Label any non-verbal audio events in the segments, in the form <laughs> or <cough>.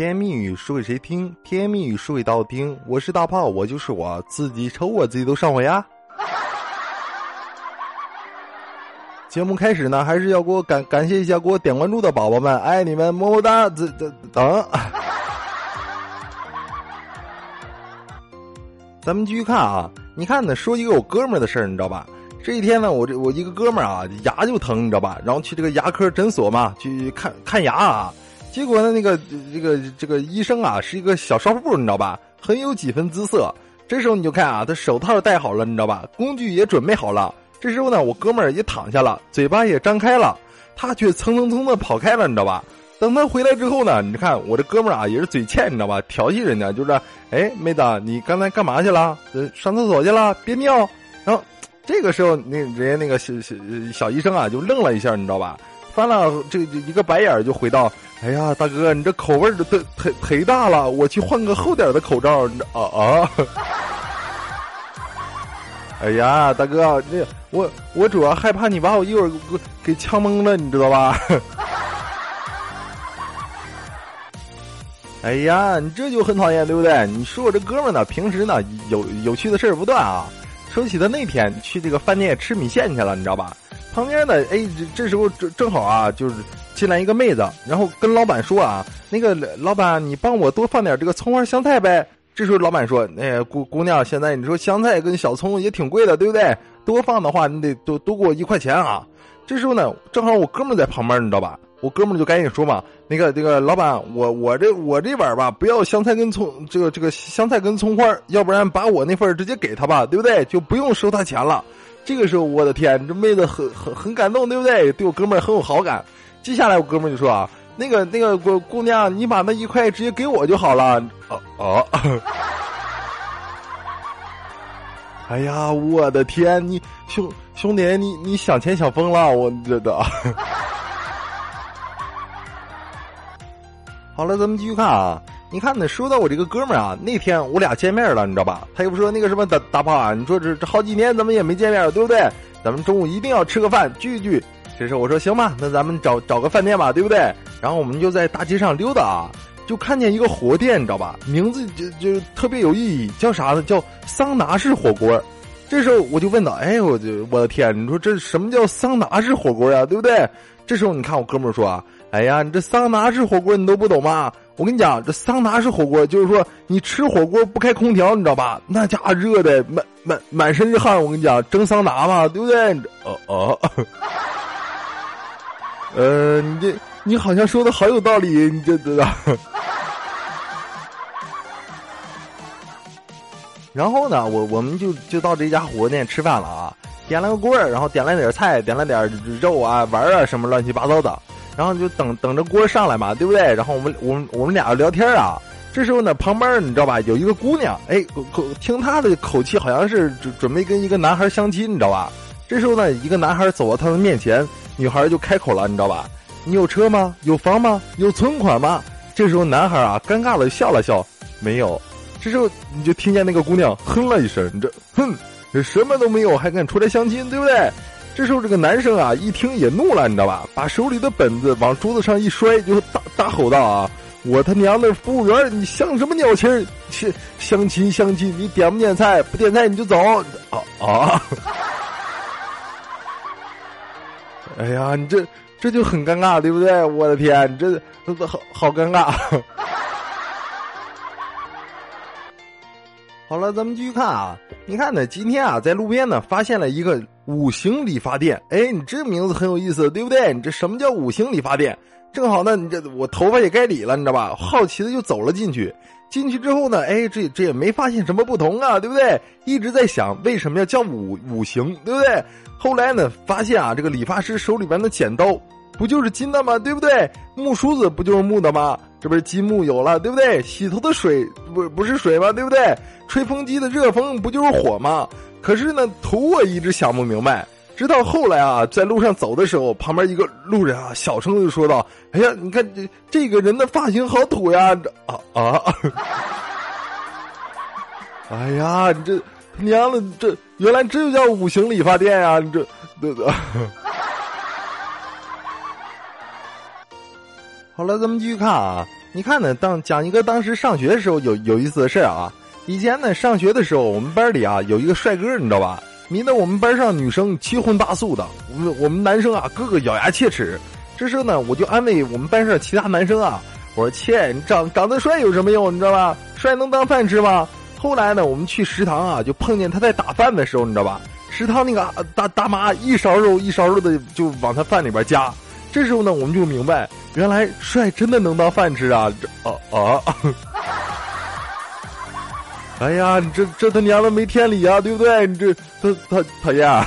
甜言蜜语说给谁听？甜言蜜语说给道听。我是大炮，我就是我自己瞅我自己都上火呀。节目开始呢，还是要给我感感谢一下给我点关注的宝宝们，爱你们，么么哒！这这等。<laughs> 咱们继续看啊，你看呢，说一个我哥们儿的事儿，你知道吧？这一天呢，我这我一个哥们儿啊，牙就疼，你知道吧？然后去这个牙科诊所嘛，去看看牙啊。结果呢，那个这个这个医生啊，是一个小少妇，你知道吧？很有几分姿色。这时候你就看啊，他手套戴好了，你知道吧？工具也准备好了。这时候呢，我哥们儿也躺下了，嘴巴也张开了，他却蹭蹭蹭的跑开了，你知道吧？等他回来之后呢，你看我这哥们儿啊，也是嘴欠，你知道吧？调戏人家，就是，哎，妹子，你刚才干嘛去了？上厕所去了，憋尿。然后这个时候，那人家那个小小小医生啊，就愣了一下，你知道吧？翻了这一个白眼，就回道：“哎呀，大哥，你这口味儿忒忒忒大了，我去换个厚点的口罩。”啊啊！<laughs> 哎呀，大哥，这我我主要害怕你把我一会儿给给呛懵了，你知道吧？<laughs> 哎呀，你这就很讨厌，对不对？你说我这哥们呢，平时呢有有趣的事儿不断啊。说起他那天去这个饭店吃米线去了，你知道吧？旁边呢，哎，这时候正正好啊，就是进来一个妹子，然后跟老板说啊，那个老板，你帮我多放点这个葱花香菜呗。这时候老板说：“哎，姑姑娘，现在你说香菜跟小葱也挺贵的，对不对？多放的话，你得多多给我一块钱啊。”这时候呢，正好我哥们在旁边，你知道吧？我哥们就赶紧说嘛：“那个那个老板，我我这我这碗吧，不要香菜跟葱，这个这个香菜跟葱花，要不然把我那份直接给他吧，对不对？就不用收他钱了。”这个时候，我的天，这妹子很很很感动，对不对？对我哥们很有好感。接下来，我哥们就说啊。那个那个姑姑娘，你把那一块直接给我就好了。哦哦，<laughs> 哎呀，我的天，你兄兄弟，你你想钱想疯了，我这的。<laughs> 好了，咱们继续看啊。你看呢，说到我这个哥们儿啊，那天我俩见面了，你知道吧？他又不说那个什么大大炮啊，你说这这好几年咱们也没见面了，对不对？咱们中午一定要吃个饭聚一聚。这时候我说行吧，那咱们找找个饭店吧，对不对？然后我们就在大街上溜达啊，就看见一个火锅店，你知道吧？名字就就特别有意义，叫啥呢？叫桑拿式火锅。这时候我就问道：“哎，我就我的天，你说这什么叫桑拿式火锅呀？对不对？”这时候你看我哥们儿说啊：“哎呀，你这桑拿式火锅你都不懂吗？我跟你讲，这桑拿式火锅就是说你吃火锅不开空调，你知道吧？那家伙热的满满满身是汗。我跟你讲，蒸桑拿嘛，对不对？哦哦。<laughs> ”呃，你这你好像说的好有道理，你这知道。<laughs> 然后呢，我我们就就到这家火锅店吃饭了啊，点了个锅，然后点了点菜，点了点肉啊、丸啊什么乱七八糟的，然后就等等着锅上来嘛，对不对？然后我们我们我们俩聊天啊，这时候呢，旁边你知道吧，有一个姑娘，哎，口听她的口气，好像是准准备跟一个男孩相亲，你知道吧？这时候呢，一个男孩走到她的面前。女孩就开口了，你知道吧？你有车吗？有房吗？有存款吗？这时候男孩啊，尴尬的笑了笑，没有。这时候你就听见那个姑娘哼了一声，你这哼，这什么都没有还敢出来相亲，对不对？这时候这个男生啊，一听也怒了，你知道吧？把手里的本子往桌子上一摔，就大大吼道啊：“我他娘的服务员，你像什么鸟气儿？相相亲相亲，你点不点菜？不点菜你就走啊啊！”哎呀，你这这就很尴尬，对不对？我的天，这这好好尴尬。好了，咱们继续看啊。你看呢，今天啊，在路边呢，发现了一个五行理发店。哎，你这名字很有意思，对不对？你这什么叫五行理发店？正好呢，你这我头发也该理了，你知道吧？好奇的就走了进去。进去之后呢，哎，这这也没发现什么不同啊，对不对？一直在想为什么要叫五五行，对不对？后来呢，发现啊，这个理发师手里边的剪刀不就是金的吗？对不对？木梳子不就是木的吗？这不是积木有了，对不对？洗头的水不不是水吗？对不对？吹风机的热风不就是火吗？可是呢，头我一直想不明白。直到后来啊，在路上走的时候，旁边一个路人啊，小声的就说道：“哎呀，你看这这个人的发型好土呀！”啊啊！<laughs> 哎呀，你这他娘的，这原来这就叫五行理发店呀！你这，对对。好了，咱们继续看啊。你看呢，当讲一个当时上学的时候有有意思的事啊。以前呢，上学的时候，我们班里啊有一个帅哥，你知道吧？迷得我们班上女生七荤八素的，我们我们男生啊个个咬牙切齿。这时候呢，我就安慰我们班上其他男生啊，我说：“切，你长长得帅有什么用？你知道吧？帅能当饭吃吗？”后来呢，我们去食堂啊，就碰见他在打饭的时候，你知道吧？食堂那个大大妈一勺肉一勺肉的就往他饭里边加。这时候呢，我们就明白，原来帅真的能当饭吃啊！这啊啊！<laughs> 哎呀，你这这他娘的没天理啊，对不对？你这他他讨厌。<laughs>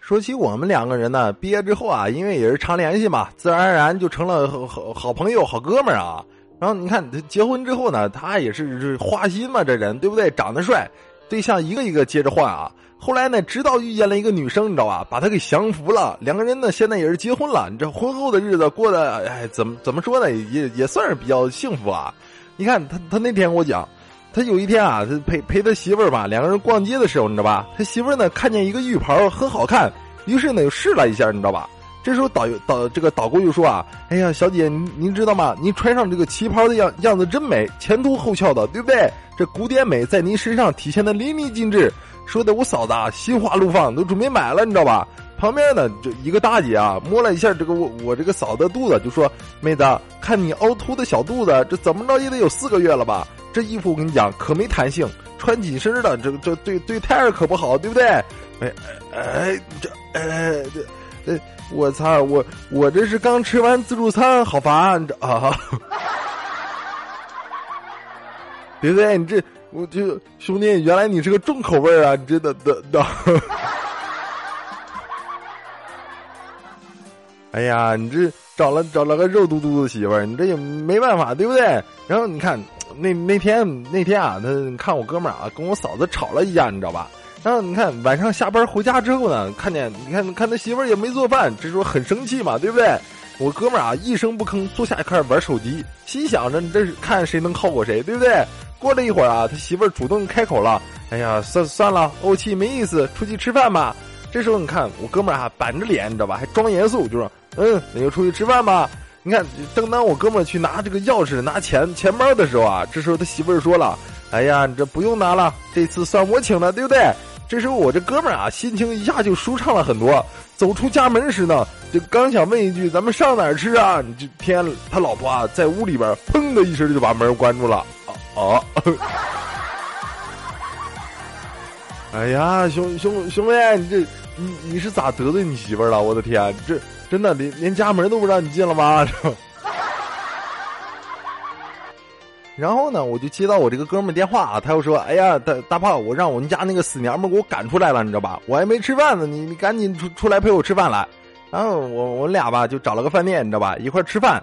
说起我们两个人呢，毕业之后啊，因为也是常联系嘛，自然而然就成了好好好朋友、好哥们儿啊。然后你看，结婚之后呢，他也是花心嘛，这人对不对？长得帅，对象一个一个接着换啊。后来呢，直到遇见了一个女生，你知道吧？把他给降服了。两个人呢，现在也是结婚了。你这婚后的日子过得，哎，怎么怎么说呢？也也算是比较幸福啊。你看他，他那天跟我讲，他有一天啊，他陪陪他媳妇儿吧，两个人逛街的时候，你知道吧？他媳妇儿呢，看见一个浴袍很好看，于是呢，又试了一下，你知道吧？这时候导游导这个导购就说啊，哎呀，小姐，您您知道吗？您穿上这个旗袍的样样子真美，前凸后翘的，对不对？这古典美在您身上体现的淋漓尽致。说的我嫂子啊，心花怒放，都准备买了，你知道吧？旁边呢，就一个大姐啊，摸了一下这个我我这个嫂子的肚子，就说：“妹子，看你凹凸的小肚子，这怎么着也得有四个月了吧？这衣服我跟你讲可没弹性，穿紧身的，这这对对胎儿可不好，对不对？”哎哎，这哎这，我操，我我这是刚吃完自助餐，好烦这啊！<laughs> 对不对？你这。我就兄弟，原来你是个重口味啊！你真的的的。哎呀，你这找了找了个肉嘟嘟的媳妇儿，你这也没办法，对不对？然后你看那那天那天啊，他看我哥们儿啊跟我嫂子吵了一架，你知道吧？然后你看晚上下班回家之后呢，看见你看看他媳妇儿也没做饭，这时候很生气嘛，对不对？我哥们儿啊一声不吭坐下开始玩手机，心想着你这是看谁能靠过谁，对不对？过了一会儿啊，他媳妇儿主动开口了：“哎呀，算算了，怄气没意思，出去吃饭吧。”这时候你看我哥们儿啊，板着脸，你知道吧，还装严肃，就说：“嗯，那就出去吃饭吧。”你看，正当我哥们儿去拿这个钥匙、拿钱、钱包的时候啊，这时候他媳妇儿说了：“哎呀，你这不用拿了，这次算我请的，对不对？”这时候我这哥们儿啊，心情一下就舒畅了很多。走出家门时呢，就刚想问一句：“咱们上哪儿吃啊？”你就天，他老婆啊，在屋里边砰的一声就把门关住了。哦，<laughs> 哎呀，兄兄兄妹，你这你你是咋得罪你媳妇了？我的天，这真的连连家门都不让你进了吗？<laughs> 然后呢，我就接到我这个哥们电话，他又说：“哎呀，大大炮，我让我们家那个死娘们给我赶出来了，你知道吧？我还没吃饭呢，你你赶紧出出来陪我吃饭来。”然后我我俩吧就找了个饭店，你知道吧，一块吃饭。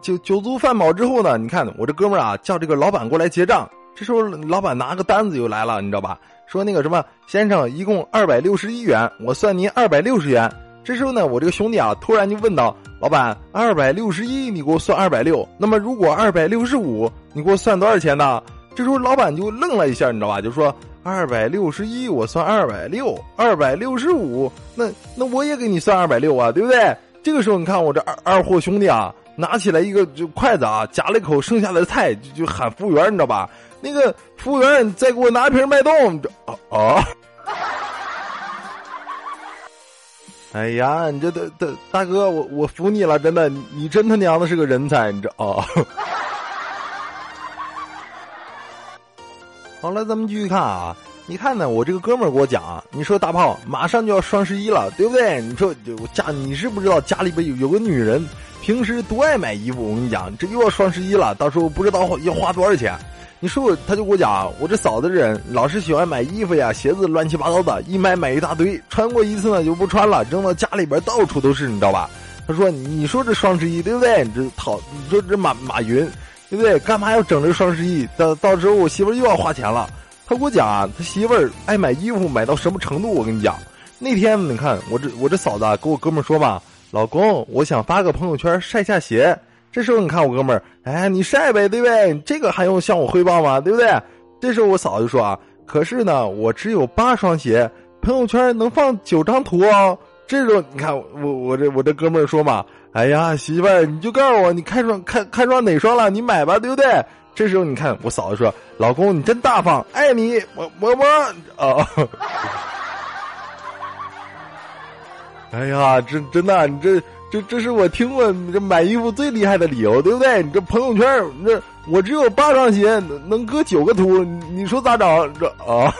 酒酒足饭饱之后呢，你看我这哥们儿啊，叫这个老板过来结账。这时候老板拿个单子又来了，你知道吧？说那个什么先生，一共二百六十一元，我算您二百六十元。这时候呢，我这个兄弟啊，突然就问道：“老板，二百六十一，你给我算二百六？那么如果二百六十五，你给我算多少钱呢？”这时候老板就愣了一下，你知道吧？就说：“二百六十一，我算二百六；二百六十五，那那我也给你算二百六啊，对不对？”这个时候，你看我这二二货兄弟啊。拿起来一个就筷子啊，夹了一口剩下的菜，就就喊服务员，你知道吧？那个服务员，再给我拿一瓶脉动。啊啊！哎呀，你这大大大哥，我我服你了，真的，你真他娘的是个人才，你知道啊？<laughs> 好了，咱们继续看啊。你看呢，我这个哥们儿给我讲啊，你说大炮马上就要双十一了，对不对？你说我家，你是不知道家里边有有个女人。平时多爱买衣服，我跟你讲，这又要双十一了，到时候不知道要花多少钱。你说我，他就给我讲，我这嫂子这人老是喜欢买衣服呀、鞋子，乱七八糟的，一买买一大堆，穿过一次呢就不穿了，扔到家里边到处都是，你知道吧？他说：“你说这双十一对不对？你这讨你说这马马云对不对？干嘛要整这双十一？到到时候我媳妇又要花钱了。”他给我讲啊，他媳妇儿爱买衣服，买到什么程度？我跟你讲，那天你看我这我这嫂子跟我哥们说吧。老公，我想发个朋友圈晒下鞋。这时候你看我哥们儿，哎，你晒呗，对不对？这个还用向我汇报吗？对不对？这时候我嫂子说啊，可是呢，我只有八双鞋，朋友圈能放九张图哦。这时候你看我我这我这哥们儿说嘛，哎呀媳妇儿，你就告诉我你看上看看上哪双了，你买吧，对不对？这时候你看我嫂子说，老公你真大方，爱你，么么么啊。哎呀，真真的，你这这这是我听过这买衣服最厉害的理由，对不对？你这朋友圈，这我只有八双鞋，能搁九个图，你说咋整？这 <laughs> 啊，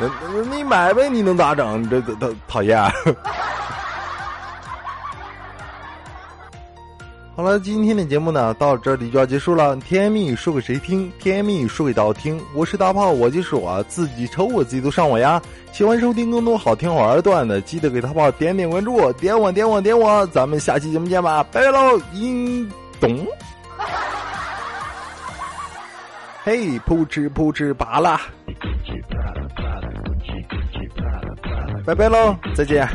那那你买呗，你能咋整？你这这讨讨厌。好了，今天的节目呢，到这里就要结束了。甜言蜜语说给谁听？甜言蜜语说给大家听。我是大炮，我就是我，自己瞅我自己都上我呀。喜欢收听更多好听好玩的段子，记得给大炮点点关注，点我点我点我。咱们下期节目见吧，拜拜喽！音咚，嘿，扑哧扑哧拔啦，拜拜喽，再见。